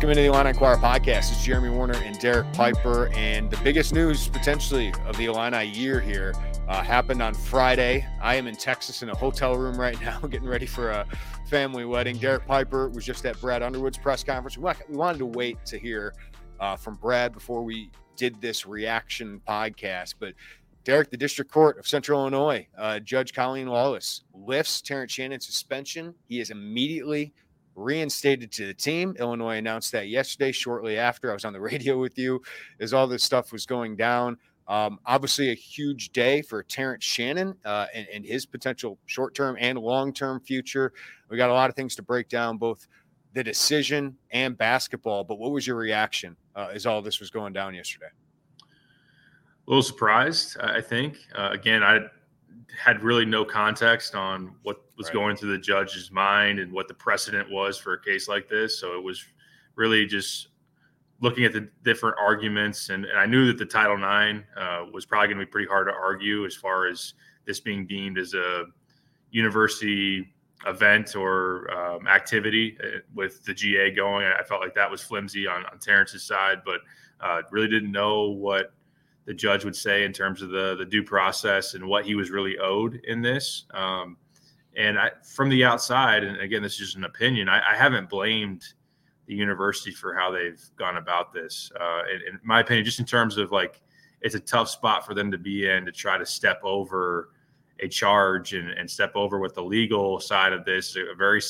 Welcome into the Illini Inquirer podcast. It's Jeremy Werner and Derek Piper. And the biggest news potentially of the Illini year here uh, happened on Friday. I am in Texas in a hotel room right now, getting ready for a family wedding. Derek Piper was just at Brad Underwood's press conference. We wanted to wait to hear uh, from Brad before we did this reaction podcast. But Derek, the District Court of Central Illinois, uh, Judge Colleen Lawless lifts Terrence Shannon's suspension. He is immediately reinstated to the team. Illinois announced that yesterday, shortly after I was on the radio with you, as all this stuff was going down. Um, obviously, a huge day for Terrence Shannon uh, and, and, his potential short term and long term future. We got a lot of things to break down, both the decision and basketball. But what was your reaction uh, as all this was going down yesterday? A little surprised, I think. Uh, again, I had really no context on what was right. going through the judge's mind and what the precedent was for a case like this. So it was really just looking at the different arguments, and, and I knew that the Title IX uh, was probably going to be pretty hard to argue as far as this being deemed as a university event or um, activity uh, with the GA going. I felt like that was flimsy on, on Terrence's side, but uh, really didn't know what the judge would say in terms of the the due process and what he was really owed in this. Um, and I, from the outside, and again, this is just an opinion. I, I haven't blamed the university for how they've gone about this. Uh, in, in, my opinion, just in terms of like, it's a tough spot for them to be in to try to step over a charge and, and step over with the legal side of this. A very,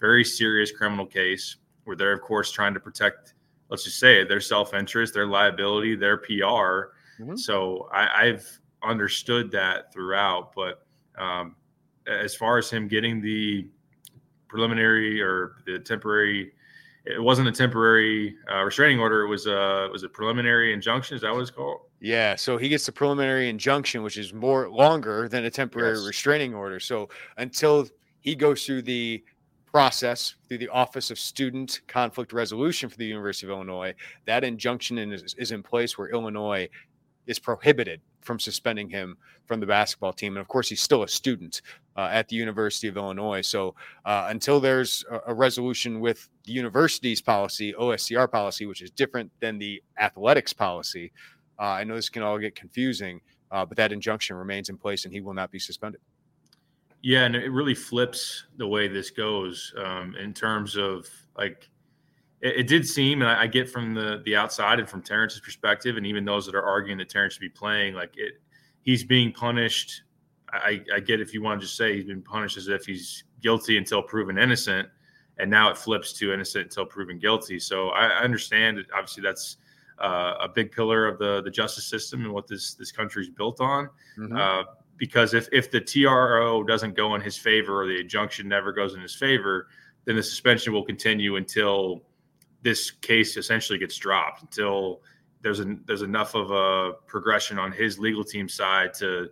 very serious criminal case where they're, of course, trying to protect. Let's just say their self-interest, their liability, their PR Mm-hmm. So I, have understood that throughout. But um, as far as him getting the preliminary or the temporary, it wasn't a temporary uh, restraining order. It was a was a preliminary injunction. Is that what it's called? Yeah. So he gets the preliminary injunction, which is more longer than a temporary yes. restraining order. So until he goes through the process through the Office of Student Conflict Resolution for the University of Illinois. That injunction is, is in place where Illinois is prohibited from suspending him from the basketball team. And of course, he's still a student uh, at the University of Illinois. So uh, until there's a, resolution with the university's policy, OSCR policy, which is different than the athletics policy, uh, I know this can all get confusing, uh, but that injunction remains in place and he will not be suspended. Yeah, and it really flips the way this goes um, in terms of like it, it did seem, and I, I, get from the the outside and from Terrence's perspective, and even those that are arguing that Terrence should be playing, like it, he's being punished. I, I get if you want to just say he's been punished as if he's guilty until proven innocent, and now it flips to innocent until proven guilty. So I, I understand. That obviously, that's uh, a big pillar of the the justice system and what this this country is built on. Mm-hmm. Uh, because if if the TRO doesn't go in his favor or the injunction never goes in his favor, then the suspension will continue until this case essentially gets dropped until there's a, there's enough of a progression on his legal team side to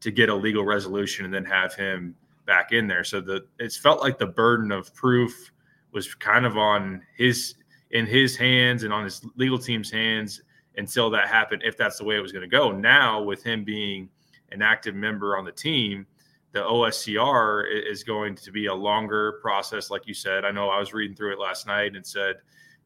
to get a legal resolution and then have him back in there. So the it's felt like the burden of proof was kind of on his in his hands and on his legal team's hands until that happened if that's the way it was going to go. Now with him being an active member on the team, the OSCR is going to be a longer process like you said. I know I was reading through it last night and said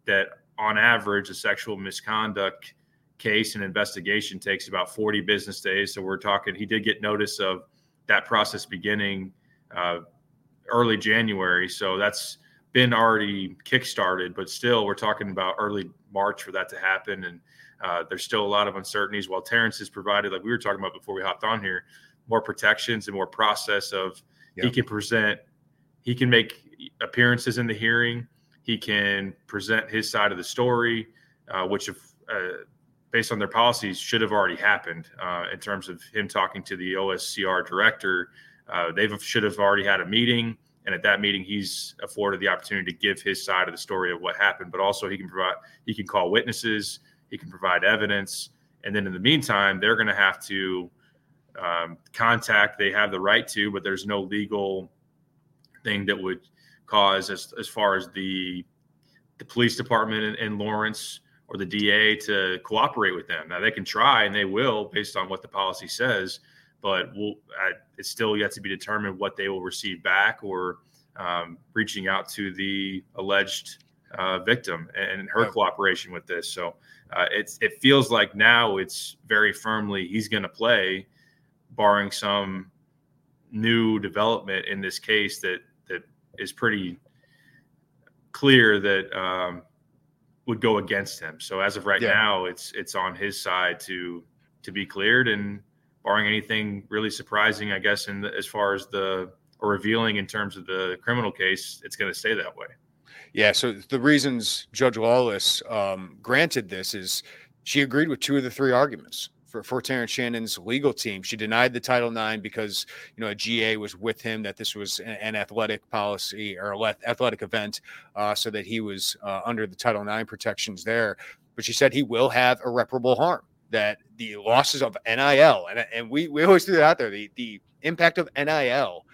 that on average, a sexual misconduct case and investigation takes about 40 business days. So we're talking, he did get notice of that process beginning uh, early January. So that's been already kickstarted, but still, we're talking about early March for that to happen, and uh, there's still a lot of uncertainties. While Terrence has provided, like we were talking about before we hopped on here, more protections and more process of yeah. he can present, he can make appearances in the hearing, he can present his side of the story, uh, which if uh, based on their policies should have already happened uh, in terms of him talking to the OSCR director. Uh, they should have already had a meeting, and at that meeting, he's afforded the opportunity to give his side of the story of what happened. But also, he can provide, he can call witnesses, he can provide evidence, and then in the meantime, they're going to have to um, contact. They have the right to, but there's no legal thing that would cause, as as far as the the police department in, in Lawrence or the DA to cooperate with them. Now they can try and they will based on what the policy says, but we'll, uh, it's still yet to be determined what they will receive back or um, reaching out to the alleged uh, victim and her cooperation with this. So uh, it's it feels like now it's very firmly he's going to play, barring some new development in this case that is pretty clear that um, would go against him. So as of right yeah. now, it's it's on his side to to be cleared, and barring anything really surprising, I guess, in the, as far as the or revealing in terms of the criminal case, it's going to stay that way. Yeah. So the reasons Judge Lawless um, granted this is she agreed with two of the three arguments for, for Terrence Shannon's legal team. She denied the Title IX because you know a GA was with him that this was an, an athletic policy or athletic event, uh, so that he was uh, under the Title IX protections there. But she said he will have irreparable harm. That the losses of NIL and and we we always threw that out there. The the impact of NIL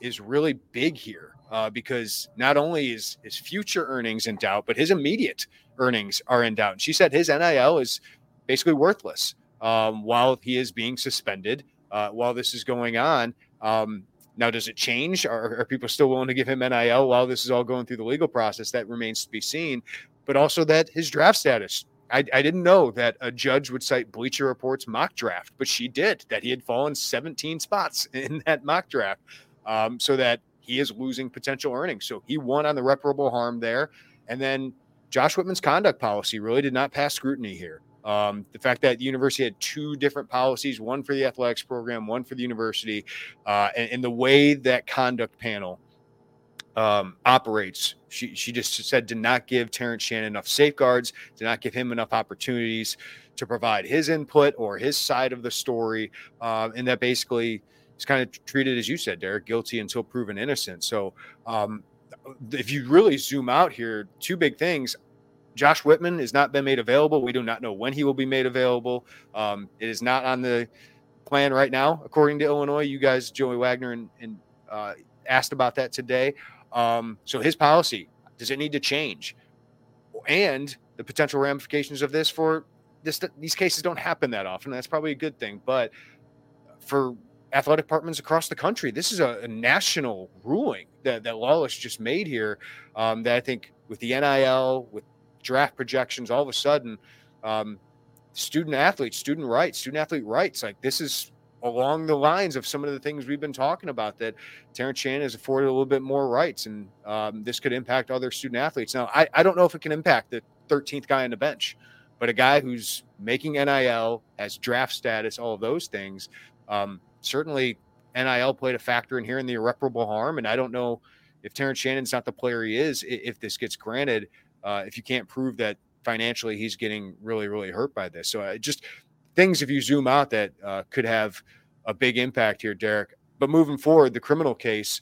is really big here uh, because not only is his future earnings in doubt, but his immediate earnings are in doubt. And she said his NIL is basically worthless um, while he is being suspended uh, while this is going on. Um, now, does it change? Are, are, people still willing to give him NIL while this is all going through the legal process? That remains to be seen. But also that his draft status. I, I didn't know that a judge would cite Bleacher Report's mock draft, but she did. That he had fallen 17 spots in that mock draft, um, so that he is losing potential earnings. So he won on the reparable harm there, and then Josh Whitman's conduct policy really did not pass scrutiny here. Um, the fact that the university had two different policies, one for the athletics program, one for the university, uh, and, and, the way that conduct panel um, operates, she, she just said did not give Terrence Shannon enough safeguards, did not give him enough opportunities to provide his input or his side of the story, uh, and that basically is kind of treated as you said, Derek, guilty until proven innocent. So um, if you really zoom out here, two big things. Josh Whitman has not been made available. We do not know when he will be made available. Um, it is not on the plan right now, according to Illinois. You guys, Joey Wagner, and, and uh, asked about that today. Um, so his policy does it need to change, and the potential ramifications of this for this these cases don't happen that often. That's probably a good thing, but for athletic departments across the country, this is a, a national ruling that, that Lawless just made here. Um, that I think with the NIL, with draft projections, all of a sudden, um, student athletes, student rights, student athlete rights, like this is along the lines of some of the things we've been talking about that Terrence Shannon has afforded a little bit more rights, and um, this could impact other student athletes. Now, I, I don't know if it can impact the 13th guy on the bench, but a guy who's making NIL, has draft status, all of those things, um, certainly NIL played a factor in here in the irreparable harm. And I don't know if Terrence Shannon's not the player he is if this gets granted uh, if you can't prove that financially he's getting really, really hurt by this. So uh, just things, if you zoom out, that uh, could have a big impact here, Derek. But moving forward, the criminal case,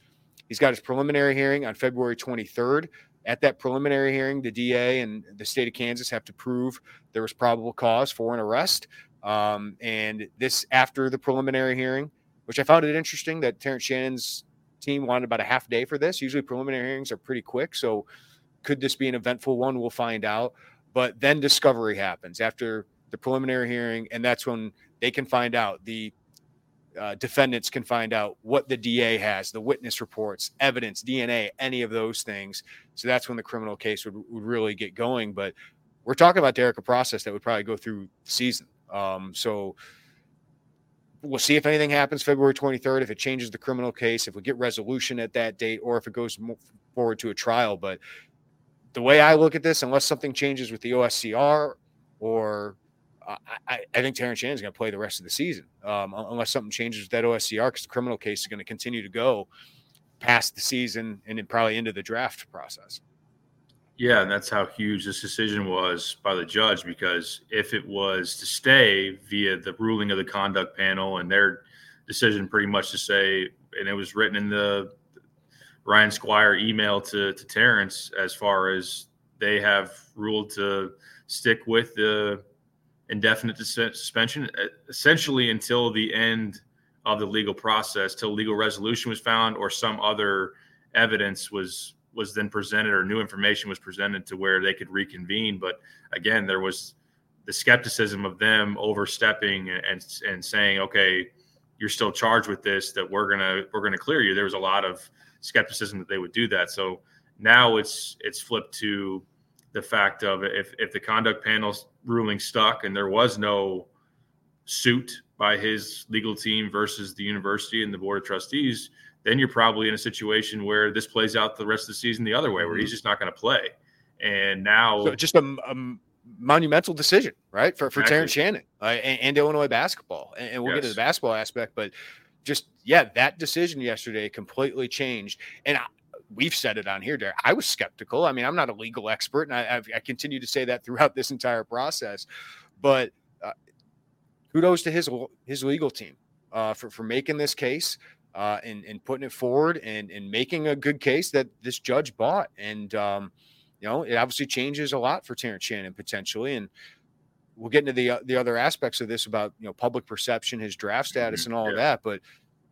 he's got his preliminary hearing on February 23rd. At that preliminary hearing, the DA and the state of Kansas have to prove there was probable cause for an arrest. Um, and this after the preliminary hearing, which I found it interesting that Terrence Shannon's team wanted about a half day for this. Usually preliminary hearings are pretty quick. So could this be an eventful one? We'll find out. But then discovery happens after the preliminary hearing, and that's when they can find out the uh, defendants can find out what the DA has, the witness reports, evidence, DNA, any of those things. So that's when the criminal case would, would really get going. But we're talking about Derek, a process that would probably go through the season. Um, so we'll see if anything happens February 23rd, if it changes the criminal case, if we get resolution at that date, or if it goes forward to a trial. But the way I look at this, unless something changes with the OSCR or I, I, think Terrence Shannon is going to play the rest of the season um, unless something changes with that OSCR because the criminal case is going to continue to go past the season and then probably into the draft process. Yeah, and that's how huge this decision was by the judge because if it was to stay via the ruling of the conduct panel and their decision pretty much to say, and it was written in the Ryan Squire email to, to Terrence as far as they have ruled to stick with the indefinite suspension, essentially until the end of the legal process, till legal resolution was found or some other evidence was was then presented or new information was presented to where they could reconvene. But again, there was the skepticism of them overstepping and and saying, okay, you're still charged with this, that we're gonna we're gonna clear you. There was a lot of skepticism that they would do that. So now it's it's flipped to the fact of if if the conduct panel's ruling stuck and there was no suit by his legal team versus the university and the board of trustees, then you're probably in a situation where this plays out the rest of the season the other way, where he's mm-hmm. just not going to play. And now, so just a, a, monumental decision, right, for for exactly. Terrence Shannon uh, and, and, Illinois basketball. And, and we'll yes. get to the basketball aspect, but just yeah, that decision yesterday completely changed. And I, we've said it on here, Derek. I was skeptical. I mean, I'm not a legal expert, and I, I continue to say that throughout this entire process. But uh, kudos to his his legal team uh, for for making this case uh, and and putting it forward and and making a good case that this judge bought. And um, you know, it obviously changes a lot for Terrence Shannon potentially, and we'll get into the uh, the other aspects of this about you know public perception, his draft status, mm-hmm. and all yeah. of that. But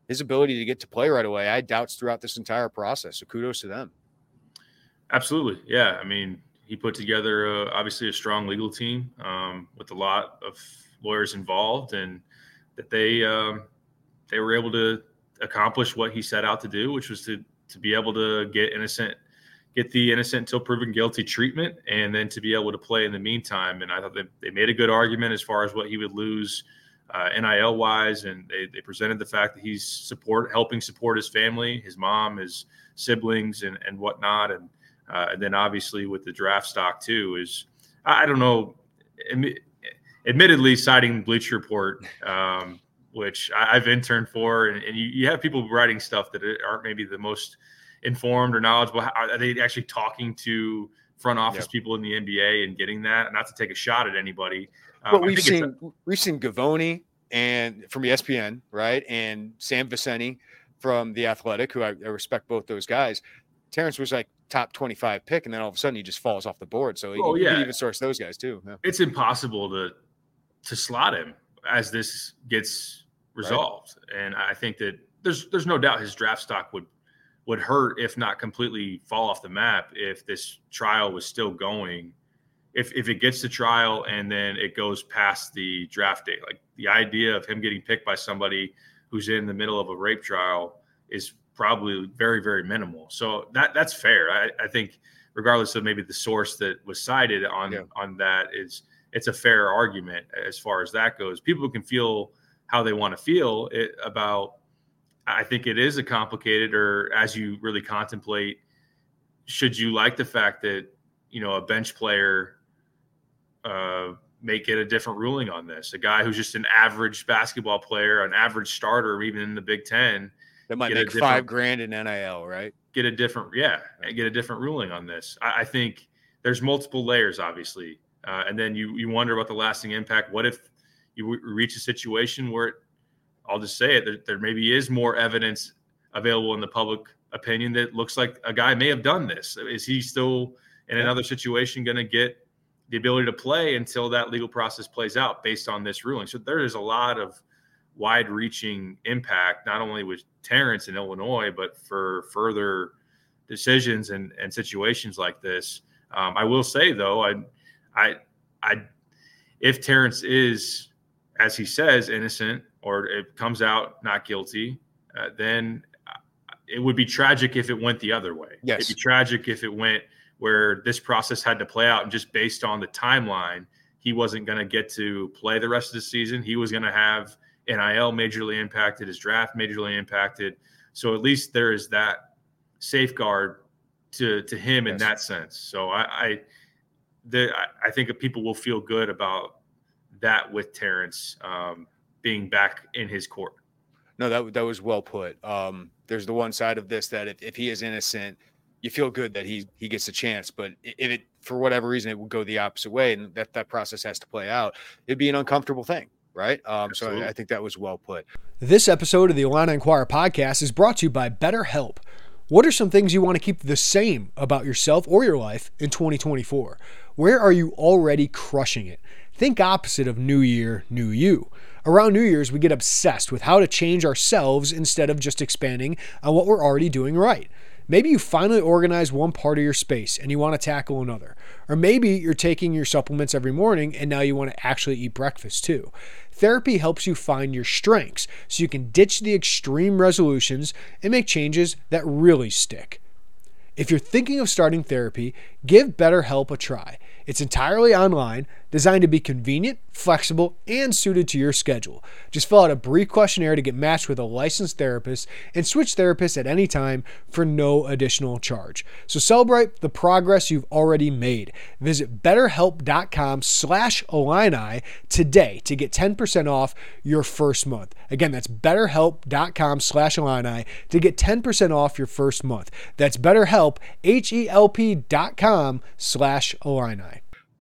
his ability to get to play right away, I had doubts throughout this entire process. So kudos to them. Absolutely, yeah. I mean, he put together uh, obviously a strong legal team um, with a lot of lawyers involved, and that they um, they were able to accomplish what he set out to do, which was to to be able to get innocent, get the innocent until proven guilty treatment, and then to be able to play in the meantime. And I thought they, they made a good argument as far as what he would lose uh, NIL wise, and they, they presented the fact that he's support helping support his family, his mom, his siblings, and and whatnot, and uh, and then obviously with the draft stock too is I don't know. Admittedly, citing Bleacher Report, um, which I, have interned for, and, and you, you, have people writing stuff that aren't maybe the most informed or knowledgeable. Are they actually talking to front office yep. people in the NBA and getting that? Not to take a shot at anybody. Um, but we've seen a- we've seen Givony and from ESPN, right, and Sam Vecenie from the Athletic, who I, I respect both those guys. Terrence was like top 25 pick, and then all of a sudden he just falls off the board. So oh, you, yeah. even source those guys too. Yeah. It's impossible to to slot him as this gets resolved. Right. And I think that there's there's no doubt his draft stock would would hurt if not completely fall off the map if this trial was still going. If if it gets to trial and then it goes past the draft date, like the idea of him getting picked by somebody who's in the middle of a rape trial is probably very very minimal. So that that's fair. I, I think regardless of maybe the source that was cited on yeah. on that is it's a fair argument as far as that goes. People can feel how they want to feel it, about. I think it is a complicated, or as you really contemplate, should you like the fact that you know a bench player uh, may get a different ruling on this? A guy who's just an average basketball player, an average starter, even in the Big Ten, that might make five grand in NIL, right? Get a different, yeah, get a different ruling on this. I, I think there's multiple layers, obviously, uh, and then you you wonder about the lasting impact. What if you reach a situation where it, I'll just say it, there, there maybe is more evidence available in the public opinion that looks like a guy may have done this. Is he still in another situation going to get the ability to play until that legal process plays out based on this ruling? So there is a lot of wide reaching impact, not only with Terrence in Illinois, but for further decisions and, and situations like this. Um, I will say though, I, I, I, if Terrence is as he says, innocent or it comes out not guilty, uh, then uh, it would be tragic if it went the other way. Yes. It'd be tragic if it went where this process had to play out and just based on the timeline, he wasn't going to get to play the rest of the season. He was going to have NIL majorly impacted, his draft majorly impacted. So at least there is that safeguard to to him yes. in that sense. So I, I the I think people will feel good about that with Terrence um, being back in his court. No, that that was well put. Um, there's the one side of this that if, if he is innocent, you feel good that he he gets a chance. But if it for whatever reason it would go the opposite way, and that that process has to play out, it'd be an uncomfortable thing, right? Um, so I, I think that was well put. This episode of the Illini Inquirer podcast is brought to you by BetterHelp. What are some things you want to keep the same about yourself or your life in 2024? Where are you already crushing it? Think opposite of New Year, New You. Around New Year's, we get obsessed with how to change ourselves instead of just expanding on what we're already doing right. Maybe you finally organize one part of your space and you want to tackle another. Or maybe you're taking your supplements every morning and now you want to actually eat breakfast too. Therapy helps you find your strengths so you can ditch the extreme resolutions and make changes that really stick. If you're thinking of starting therapy, give BetterHelp a try. It's entirely online, designed to be convenient, flexible, and suited to your schedule. Just fill out a brief questionnaire to get matched with a licensed therapist and switch therapists at any time for no additional charge. So celebrate the progress you've already made. Visit betterhelp.com slash Illini today to get 10% off your first month. Again, that's betterhelp.com slash Illini to get 10% off your first month. That's betterhelp, H-E-L-P dot com slash Illini.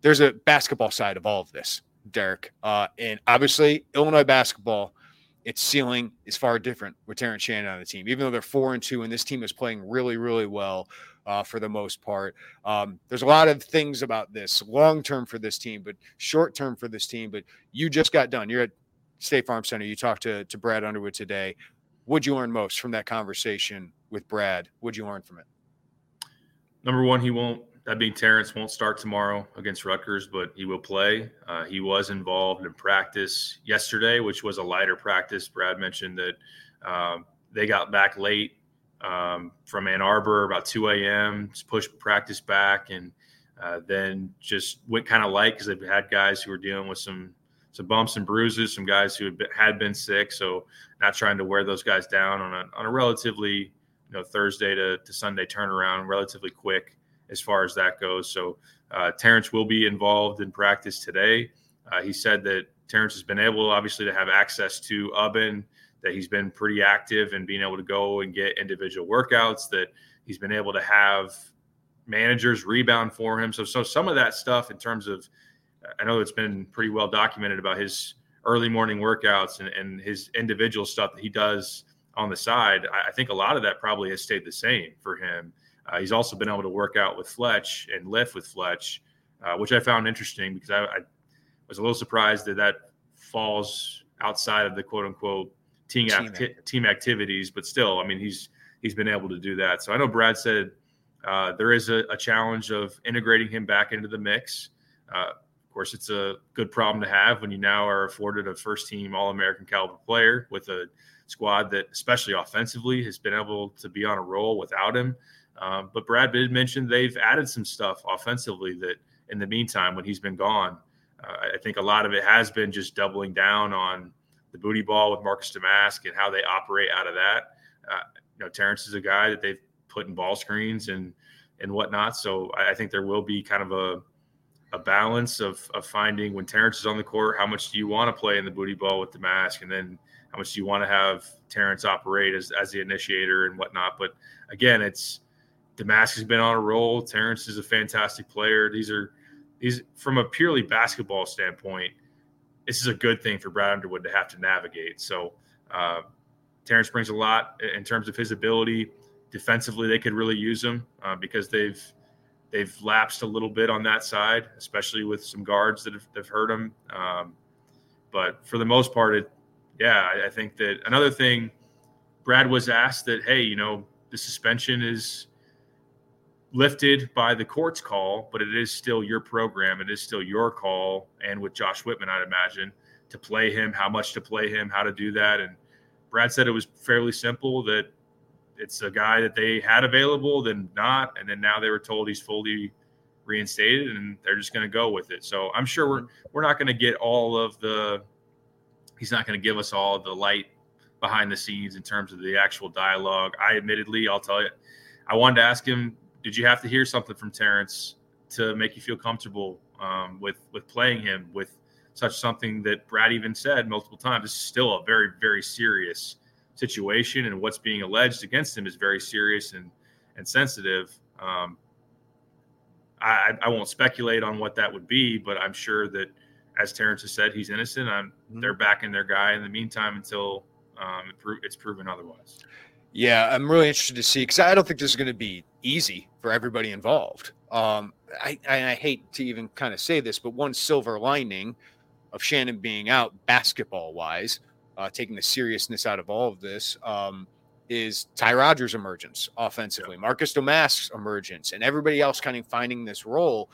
There's a basketball side of all of this, Derek. Uh, and obviously, Illinois basketball, its ceiling is far different with Terrence Shannon on the team. Even though they're four and two, and this team is playing really, really well uh, for the most part. Um, there's a lot of things about this long term for this team, but short term for this team. But you just got done. You're at State Farm Center. You talked to, to Brad Underwood today. What'd you learn most from that conversation with Brad? What'd you learn from it? Number one, he won't. That being Terrence won't start tomorrow against Rutgers, but he will play. Uh, he was involved in practice yesterday, which was a lighter practice. Brad mentioned that um, they got back late um, from Ann Arbor about 2 a.m. pushed practice back, and uh, then just went kind of light because they've had guys who were dealing with some some bumps and bruises, some guys who had been, had been sick. So not trying to wear those guys down on a on a relatively you know Thursday to, to Sunday turnaround, relatively quick as far as that goes. So uh, Terrence will be involved in practice today. Uh, he said that Terrence has been able, obviously, to have access to Ubben, that he's been pretty active in being able to go and get individual workouts, that he's been able to have managers rebound for him. So, so some of that stuff in terms of I know it's been pretty well documented about his early morning workouts and, and his individual stuff that he does on the side. I, I, think a lot of that probably has stayed the same for him. Uh, he's also been able to work out with Fletch and lift with Fletch, uh, which I found interesting because I, I, was a little surprised that that falls outside of the quote unquote team, team, acti- team activities. But still, I mean, he's he's been able to do that. So I know Brad said uh, there is a, a, challenge of integrating him back into the mix. Uh, of course, it's a good problem to have when you now are afforded a first team All American caliber player with a squad that, especially offensively, has been able to be on a roll without him. Um, but Brad did mention they've added some stuff offensively that, in the meantime, when he's been gone, uh, I think a lot of it has been just doubling down on the booty ball with Marcus Domask and how they operate out of that. Uh, you know, Terrence is a guy that they've put in ball screens and and whatnot. So I, I think there will be kind of a a balance of, of finding when Terrence is on the court, how much do you want to play in the booty ball with the? And then how much do you want to have Terrence operate as, as the initiator and whatnot? But again, it's mask has been on a roll. Terrence is a fantastic player. These are these from a purely basketball standpoint, this is a good thing for Brad Underwood to have to navigate. So uh, Terrence brings a lot in terms of his ability. Defensively, they could really use him uh, because they've they've lapsed a little bit on that side, especially with some guards that have, have hurt him. Um, but for the most part, it, yeah, I, I, think that another thing, Brad was asked that, hey, you know, the suspension is lifted by the court's call, but it is still your program. It is still your call. And with Josh Whitman, I'd imagine to play him, how much to play him, how to do that. And Brad said it was fairly simple that it's a guy that they had available, then not, and then now they were told he's fully reinstated, and they're just going to go with it. So I'm sure we're we're not going to get all of the. He's not going to give us all the light behind the scenes in terms of the actual dialogue. I admittedly, I'll tell you, I wanted to ask him, did you have to hear something from Terrence to make you feel comfortable um, with with playing him with such something that Brad even said multiple times? This is still a very very serious situation and what's being alleged against him is very serious and and sensitive. Um, I, I won't speculate on what that would be, but I'm sure that, as Terrence has said, he's innocent. I'm, mm-hmm. they're backing their guy in the meantime until um, it pro- it's proven otherwise. Yeah, I'm really interested to see because I don't think this is going to be easy for everybody involved. Um, I, I hate to even kind of say this, but one silver lining of Shannon being out basketball wise uh, taking the seriousness out of all of this, um, is Ty Rodgers' emergence offensively, yeah. Marcus Domask's emergence, and everybody else kind of finding this role.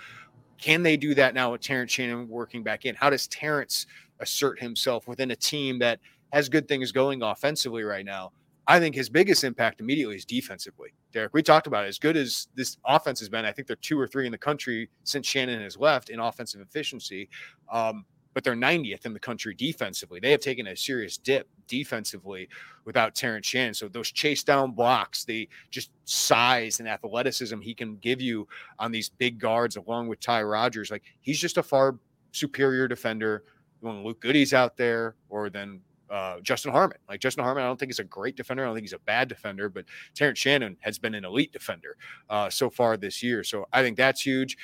Can they do that now with Terrence Shannon working back in? How does Terrence assert himself within a team that has good things going offensively right now? I think his biggest impact immediately is defensively. Derek, we talked about it. As good as this offense has been, I think they're two or three in the country since Shannon has left in offensive efficiency. Um, but they're 90th in the country defensively. They have taken a serious dip defensively without Terrence Shannon. So those chase down blocks, the just size and athleticism he can give you on these big guards, along with Ty Rodgers, like he's just a far superior defender when Luke Goode's out there, or than uh, Justin Harmon. Like Justin Harmon, I don't think he's a great defender. I don't think he's a bad defender, but Terrence Shannon has been an elite defender uh, so far this year. So I think that's huge.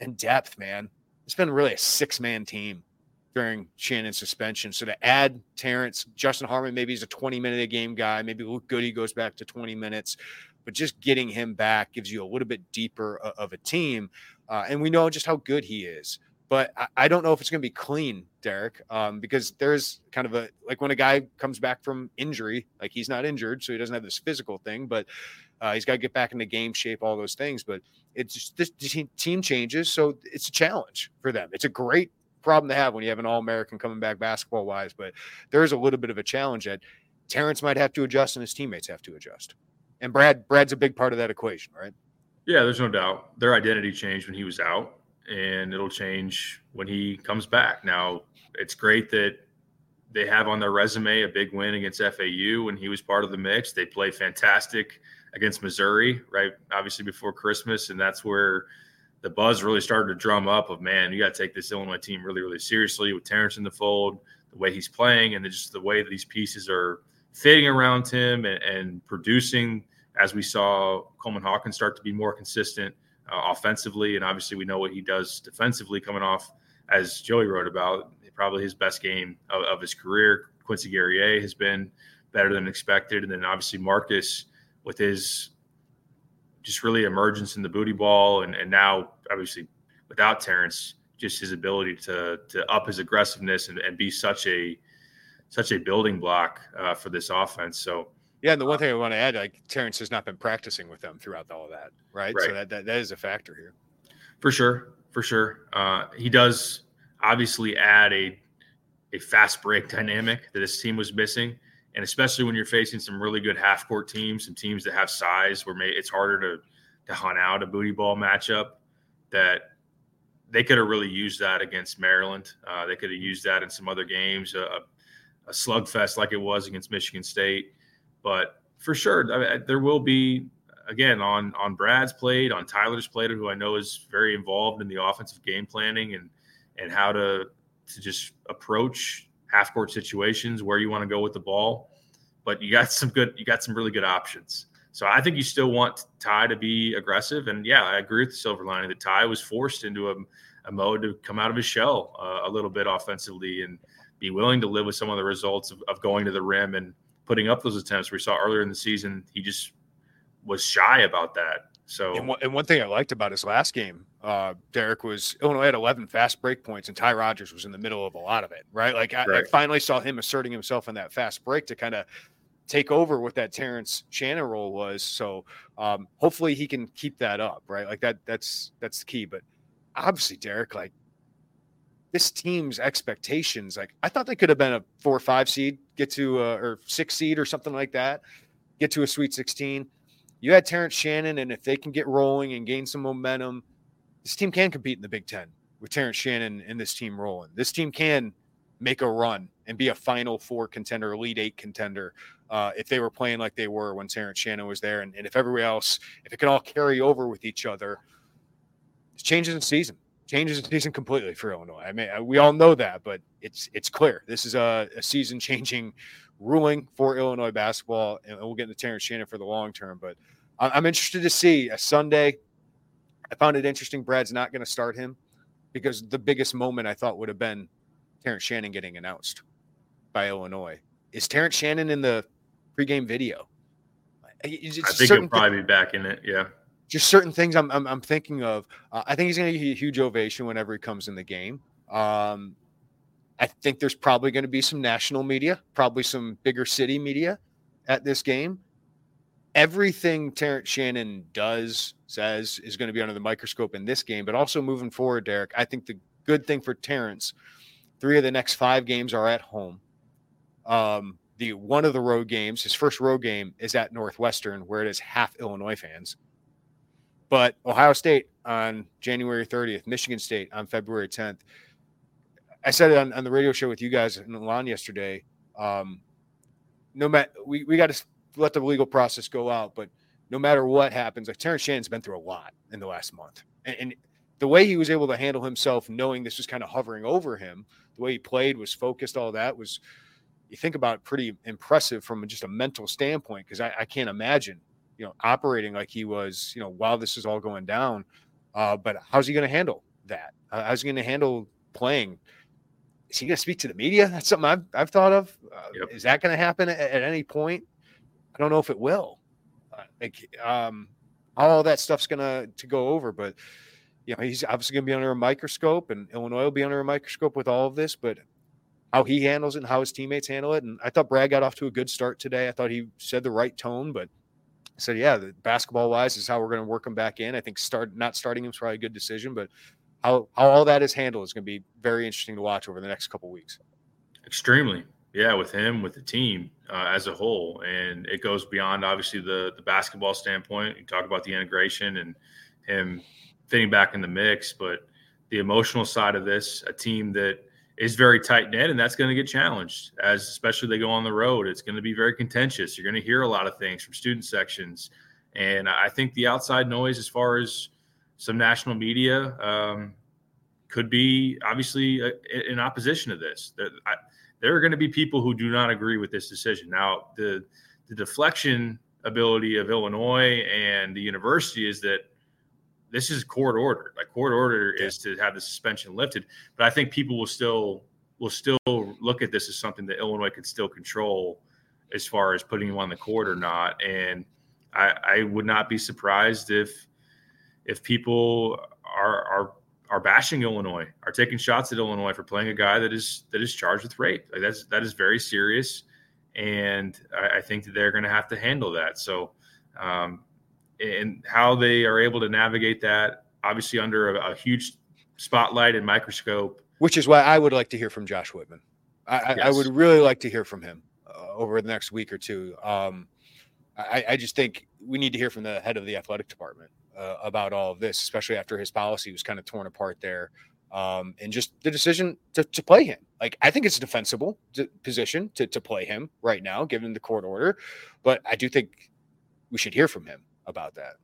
And depth, man. It's been really a six man team during Shannon's suspension. So to add Terrence, Justin Harmon, maybe he's a 20 minute a game guy. Maybe Luke Goode goes back to 20 minutes, but just getting him back gives you a little bit deeper of a team. Uh, and we know just how good he is. But I, don't know if it's going to be clean, Derek, um, because there's kind of a like when a guy comes back from injury, like he's not injured, so he doesn't have this physical thing, but uh, he's got to get back into game shape, all those things. But it's just this team changes, so it's a challenge for them. It's a great problem to have when you have an All American coming back basketball wise. But there is a little bit of a challenge that Terrence might have to adjust and his teammates have to adjust. And Brad, Brad's a big part of that equation, right? Yeah, there's no doubt. Their identity changed when he was out, and it'll change when he comes back. Now, it's great that they have on their resume a big win against FAU when he was part of the mix. They play fantastic against Missouri, right? Obviously before Christmas, and that's where the buzz really started to drum up of man, you got to take this Illinois team really, really seriously with Terrence in the fold, the way he's playing, and just the way that these pieces are fitting around him and, and producing. As we saw Coleman Hawkins start to be more consistent uh, offensively, and obviously we know what he does defensively, coming off as Joey wrote about, probably his best game of, of his career. Quincy Guerrier has been better than expected, and then obviously Marcus with his just really emergence in the booty ball, and, and now obviously without Terrence, just his ability to to up his aggressiveness and, and be such a such a building block uh, for this offense. So. Yeah, and the one thing I want to add, like Terrence has not been practicing with them throughout all of that, right? right. So that, that that is a factor here. For sure, for sure. Uh, he does obviously add a a fast break dynamic that his team was missing and especially when you're facing some really good half court teams, some teams that have size, where it's harder to to hunt out a booty ball matchup. That they could have really used that against Maryland. Uh, they could have used that in some other games, a, a slugfest like it was against Michigan State. But for sure, I mean, there will be again on on Brad's plate, on Tyler's plate, who I know is very involved in the offensive game planning and and how to to just approach half court situations where you want to go with the ball. But you got some good, you got some really good options. So I think you still want Ty to be aggressive. And yeah, I agree with the silver lining that Ty was forced into a, a mode to come out of his shell uh, a little bit offensively and be willing to live with some of the results of, of going to the rim and putting up those attempts. We saw earlier in the season, he just was shy about that. So, and one, and one thing I liked about his last game, uh, Derek, was Illinois had 11 fast break points, and Ty Rodgers was in the middle of a lot of it, right? Like, I, right. I finally saw him asserting himself in that fast break to kind of take over what that Terrence Shannon role was. So, um, hopefully, he can keep that up, right? Like that. That's that's the key. But obviously, Derek, like this team's expectations, like I thought they could have been a four or five seed, get to a, or six seed or something like that, get to a Sweet 16. You had Terrence Shannon, and if they can get rolling and gain some momentum, this team can compete in the Big Ten with Terrence Shannon and this team rolling. This team can make a run and be a Final Four contender, Elite Eight contender, uh, if they were playing like they were when Terrence Shannon was there, and, and if everybody else, if it can all carry over with each other, it changes the season changes the season completely for Illinois. I mean, uh, we all know that, but it's it's clear this is a, a season changing ruling for Illinois basketball, and we'll get into Terrence Shannon for the long term. But I'm interested to see a Sunday. I found it interesting. Brad's not going to start him because the biggest moment I thought would have been Terrence Shannon getting announced by Illinois. Is Terrence Shannon in the pregame video? It's I think he'll probably be back in it. Yeah just certain things I'm I'm, I'm thinking of. Uh, I think he's going to get a huge ovation whenever he comes in the game. Um, I think there's probably going to be some national media, probably some bigger city media at this game. Everything Terrence Shannon does, says, is going to be under the microscope in this game, but also moving forward, Derek. I think the good thing for Terrence, three of the next five games are at home. Um, the one of the road games, his first road game, is at Northwestern, where it is half Illinois fans. But Ohio State on January 30th, Michigan State on February 10th. I said it on, on the radio show with you guys in Milan yesterday. Um, no matter we, we got to let the legal process go out, but no matter what happens, like Terrence Shannon's been through a lot in the last month. And, and the way he was able to handle himself, knowing this was kind of hovering over him, the way he played was focused, all that was you think about it, pretty impressive from just a mental standpoint. Because I, I, can't imagine you know, operating like he was, you know, while this is all going down. Uh, but how's he going to handle that? Uh, how's he going to handle playing? Is he going to speak to the media? That's something I've, I've thought of. Uh, yep. Is that going to happen at, at, any point? I don't know if it will. Uh, like, um, all that stuff's going to to go over, but you know, he's obviously going to be under a microscope, and Illinois will be under a microscope with all of this. But how he handles it and how his teammates handle it, and I thought Brad got off to a good start today. I thought he said the right tone, but I said, yeah, basketball wise is how we're going to work him back in. I think start not starting him is probably a good decision, but how, how all that is handled is going to be very interesting to watch over the next couple weeks. Extremely. Yeah, with him, with the team uh, as a whole. And it goes beyond obviously the, the basketball standpoint. You talk about the integration and him fitting back in the mix, but the emotional side of this, a team that is very tight knit, and that's going to get challenged as especially they go on the road. It's going to be very contentious. You're going to hear a lot of things from student sections, and I think the outside noise, as far as some national media, um, could be obviously uh, in opposition to this. There are going to be people who do not agree with this decision. Now, the the deflection ability of Illinois and the university is that this is court ordered. Like court order yeah. is to have the suspension lifted. But I think people will still will still look at this as something that Illinois could still control as far as putting you on the court or not. And I, I would not be surprised if if people are are are bashing Illinois, are taking shots at Illinois for playing a guy that is that is charged with rape. Like that's that is very serious, and I, I think that they're going to have to handle that. So um, and how they are able to navigate that, obviously under a, a huge spotlight and microscope. Which is why I would like to hear from Josh Whitman. I, yes. I would really like to hear from him uh, over the next week or two. Um, I, I, just think we need to hear from the head of the athletic department uh, about all of this, especially after his policy was kind of torn apart there. Um, and just the decision to, to play him. Like, I think it's a defensible position to, to play him right now, given the court order. But I do think we should hear from him about that.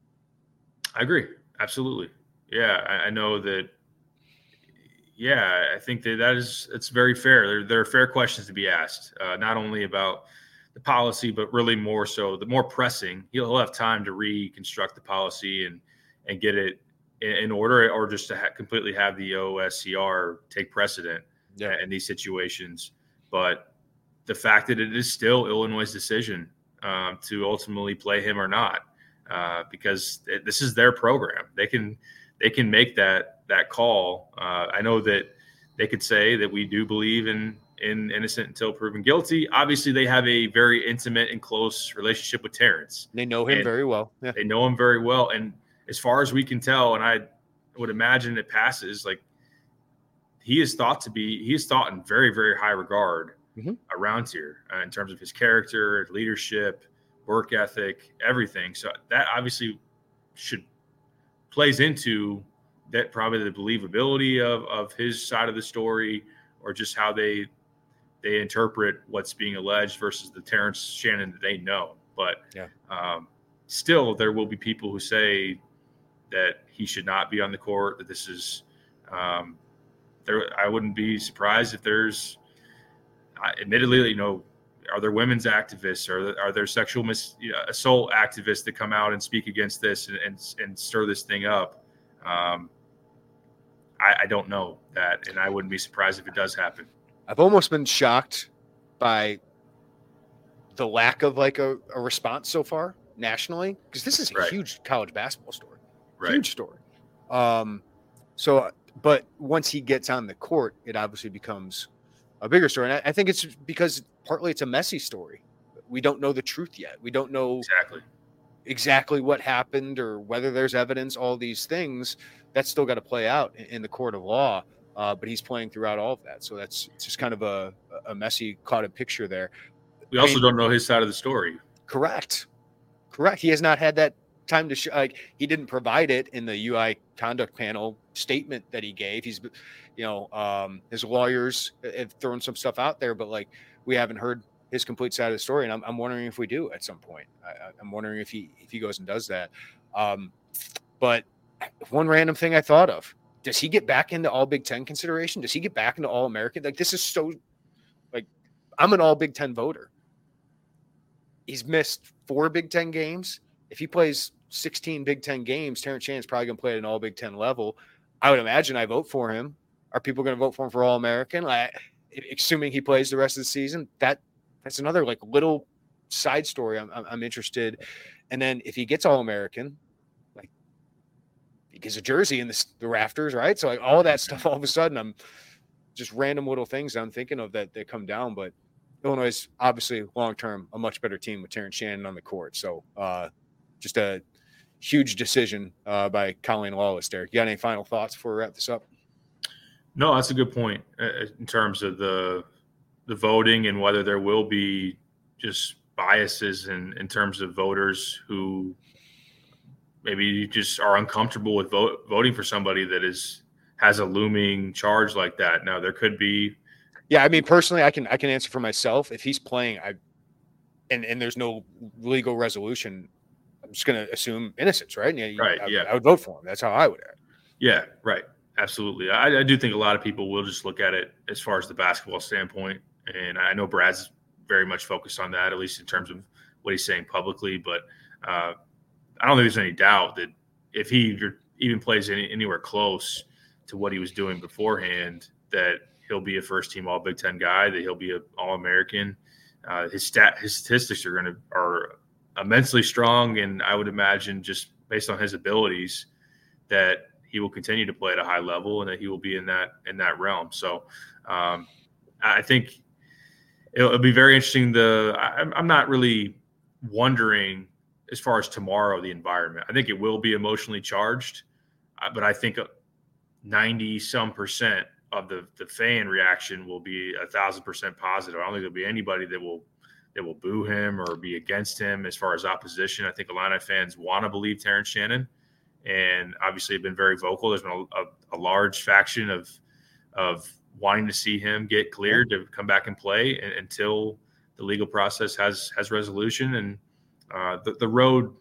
I agree. Absolutely. Yeah, I, I know that. Yeah, I think that that is it's very fair. There, there are fair questions to be asked, uh, not only about the policy, but really more so the more pressing. He'll have time to reconstruct the policy and and get it in, in order, or just to ha- completely have the OSCR take precedent yeah. in these situations. But the fact that it is still Illinois' decision um, to ultimately play him or not, uh, because it, this is their program. They can they can make that that call. Uh, I know that they could say that we do believe in in innocent until proven guilty. Obviously, they have a very intimate and close relationship with Terrence. They know him very well. Yeah. They know him very well, and as far as we can tell, and I would imagine it passes, like he is thought to be, he is thought in very, very high regard mm-hmm. around here uh, in terms of his character, leadership, work ethic, everything. So that obviously should plays into that probably the believability of of his side of the story or just how they they interpret what's being alleged versus the Terrence Shannon that they know. But yeah. um, still, there will be people who say that he should not be on the court. That this is um, there. I wouldn't be surprised if there's, uh, admittedly, you know, are there women's activists? Are are there sexual mis, assault activists that come out and speak against this and and, and stir this thing up? Um, I, I don't know that, and I wouldn't be surprised if it does happen. I've almost been shocked by the lack of like a, a response so far nationally because this is a right. huge college basketball story, right. huge story. Um, so, but once he gets on the court, it obviously becomes a bigger story. And I, I think it's because partly it's a messy story. We don't know the truth yet. We don't know exactly exactly what happened or whether there's evidence. All these things that's still got to play out in, the court of law. Uh, but he's playing throughout all of that, so that's just kind of a, a messy, caught a picture there. We also I mean, don't know his side of the story. Correct, correct. He has not had that time to show. Like he didn't provide it in the UI conduct panel statement that he gave. He's, you know, um, his lawyers have thrown some stuff out there, but like we haven't heard his complete side of the story, and I'm, I'm wondering if we do at some point. I, am wondering if he if he goes and does that. Um, but one random thing I thought of: Does he get back into All Big Ten consideration? Does he get back into All American? Like this is so, like I'm an All Big Ten voter. He's missed four Big Ten games. If he plays 16 Big Ten games, Terrence Shannon's probably going to play at an All Big Ten level. I would imagine I vote for him. Are people going to vote for him for All American? Like, assuming he plays the rest of the season, that that's another like little side story I'm, I'm interested. And then if he gets All American, like he gets a jersey in the, the rafters, right? So like all that stuff, all of a sudden, I'm just random little things I'm thinking of that that come down. But Illinois is obviously long term a much better team with Terrence Shannon on the court. So uh, just a huge decision uh, by Colleen Lawless. There, you got any final thoughts before we wrap this up? No, that's a good point uh, in terms of the the voting and whether there will be just biases in, in terms of voters who maybe just are uncomfortable with vote, voting for somebody that is has a looming charge like that. Now there could be. Yeah, I mean personally, I can I can answer for myself. If he's playing, I and and there's no legal resolution, I'm just going to assume innocence, right? Yeah, right. I, yeah, I would vote for him. That's how I would act. Yeah, right. Absolutely. I, I do think a lot of people will just look at it as far as the basketball standpoint and I know Brad's very much focused on that, at least in terms of what he's saying publicly. But uh, I don't think there's any doubt that if he even plays any, anywhere close to what he was doing beforehand, that he'll be a first team All Big Ten guy, that he'll be an All American. Uh, his stat, his statistics are going to are immensely strong, and I would imagine just based on his abilities that he will continue to play at a high level and that he will be in that in that realm. So um, I think it'll, it'll be very interesting. The I, I'm not really wondering as far as tomorrow the environment. I think it will be emotionally charged, uh, but I think 90 some percent of the the fan reaction will be a thousand percent positive. I don't think there'll be anybody that will that will boo him or be against him as far as opposition. I think Illini fans want to believe Terrence Shannon, and obviously have been very vocal. There's been a, a, a large faction of of wanting to see him get cleared to come back and play until the legal process has has resolution. And uh, the the road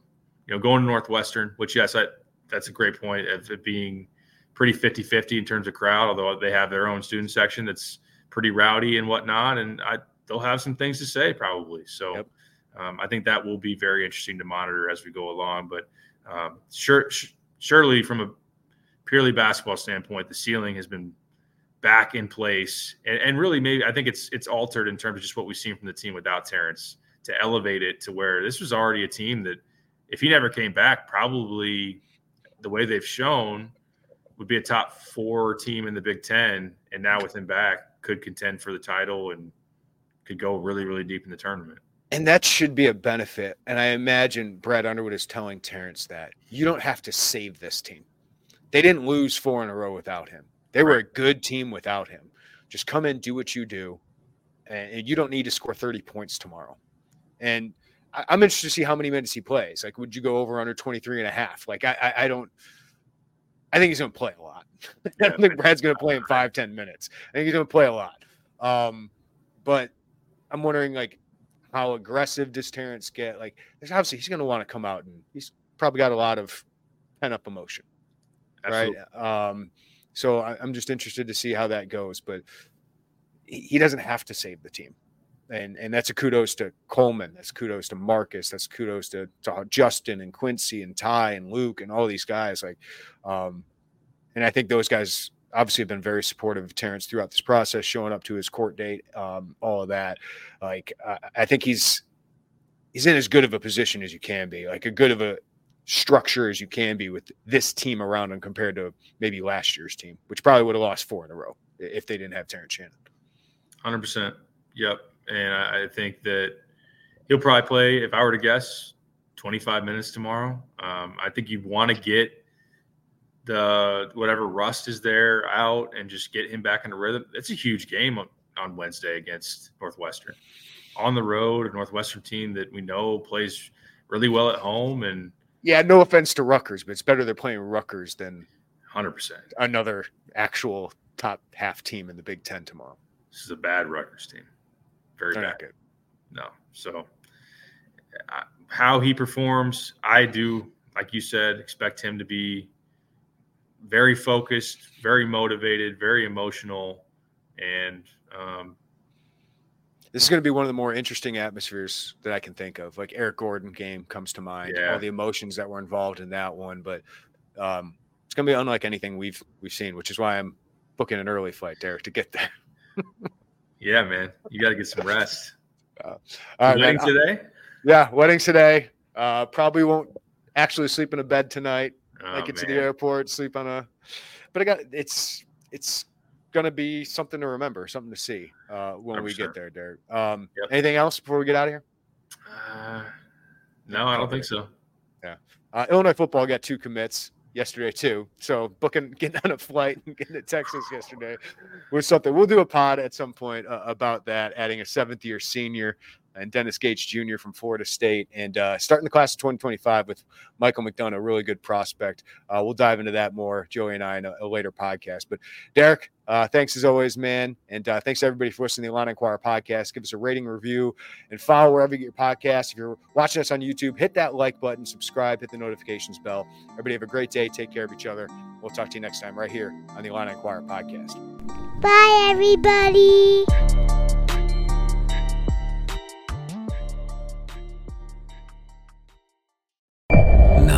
you know, going to Northwestern, which yes, I, that's a great point of it being pretty 50-50 in terms of crowd, although they have their own student section that's pretty rowdy and whatnot, and I they'll have some things to say probably. So yep. um, I think that will be very interesting to monitor as we go along. But um, sure, sh- surely from a purely basketball standpoint, the ceiling has been back in place, and, and really maybe I think it's it's altered in terms of just what we've seen from the team without Terrence to elevate it to where this was already a team that if he never came back, probably the way they've shown would be a top four team in the Big Ten, and now with him back, could contend for the title and could go really, really deep in the tournament. And that should be a benefit. And I imagine Brad Underwood is telling Terrence that you don't have to save this team. They didn't lose four in a row without him. They were a good team without him. Just come in, do what you do, and you don't need to score 30 points tomorrow. And I'm interested to see how many minutes he plays. Like, would you go over under 23 and a half? Like, I, I, I don't, I think he's going to play a lot. I don't think Brad's going to play in five, 10 minutes. I think he's going to play a lot. Um, but I'm wondering, like, how aggressive does Terrence get? Like, there's obviously he's going to want to come out and he's probably got a lot of pent up emotion. Absolutely. Right. Um, so I, am just interested to see how that goes. But he, doesn't have to save the team. And, and that's a kudos to Coleman. That's kudos to Marcus. That's kudos to, to Justin and Quincy and Ty and Luke and all these guys. Like, um, and I think those guys obviously have been very supportive of Terrence throughout this process, showing up to his court date, um, all of that. Like, uh, I think he's he's in as good of a position as you can be, like a good of a structure as you can be with this team around him compared to maybe last year's team, which probably would have lost four in a row if they didn't have Terrence Shannon. Hundred percent. Yep. And I think that he'll probably play, if I were to guess, 25 minutes tomorrow. Um, I think you want to get the whatever rust is there out and just get him back in the rhythm. It's a huge game on, on Wednesday against Northwestern. On the road, a Northwestern team that we know plays really well at home and yeah, no offense to Rutgers, but it's better they're playing Rutgers than 100% another actual top half team in the Big Ten tomorrow. This is a bad Rutgers team. Very they're bad. good. No. So uh, how he performs, I do, like you said, expect him to be very focused, very motivated, very emotional, and um, this is going to be one of the more interesting atmospheres that I can think of. Like Eric Gordon game comes to mind, yeah. all the emotions that were involved in that one. But um, it's going to be unlike anything we've we've seen, which is why I'm booking an early flight, Derek, to get there. yeah, man, you got to get some rest. Uh, all right, wedding man. today? Yeah, weddings today. Uh, probably won't actually sleep in a bed tonight. Oh, get man. to the airport, sleep on a. But I got it's it's going to be something to remember, something to see uh, when I'm we sure. get there, Derek. Um, yep. Anything else before we get out of here? Uh, no, I don't think so. Yeah. Uh, Illinois football got two commits yesterday too. So booking, getting on a flight and getting to Texas yesterday was something. We'll do a pod at some point uh, about that. Adding a seventh year senior and Dennis Gates Jr. from Florida State, and uh, starting the class of 2025 with Michael McDonough, a really good prospect. Uh, we'll dive into that more, Joey and I, in a, a later podcast. But Derek, uh, thanks as always, man, and uh, thanks everybody for listening to the Illini Inquirer podcast. Give us a rating, review, and follow wherever you get your podcast. If you're watching us on YouTube, hit that like button, subscribe, hit the notifications bell. Everybody have a great day. Take care of each other. We'll talk to you next time right here on the Illini Inquirer podcast. Bye, everybody.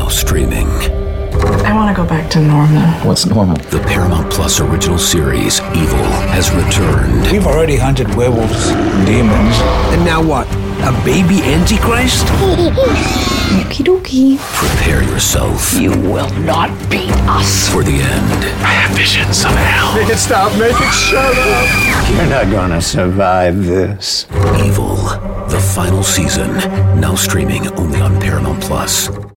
Now streaming. I want to go back to normal. What's normal? The Paramount Plus original series, Evil, has returned. We've already hunted werewolves, demons. And now what? A baby Antichrist? Okie dokie. Prepare yourself. You will not beat us. For the end. I have visions of hell. Make it stop. Make it shut up. You're not gonna survive this. Evil, the final season. Now streaming only on Paramount Plus.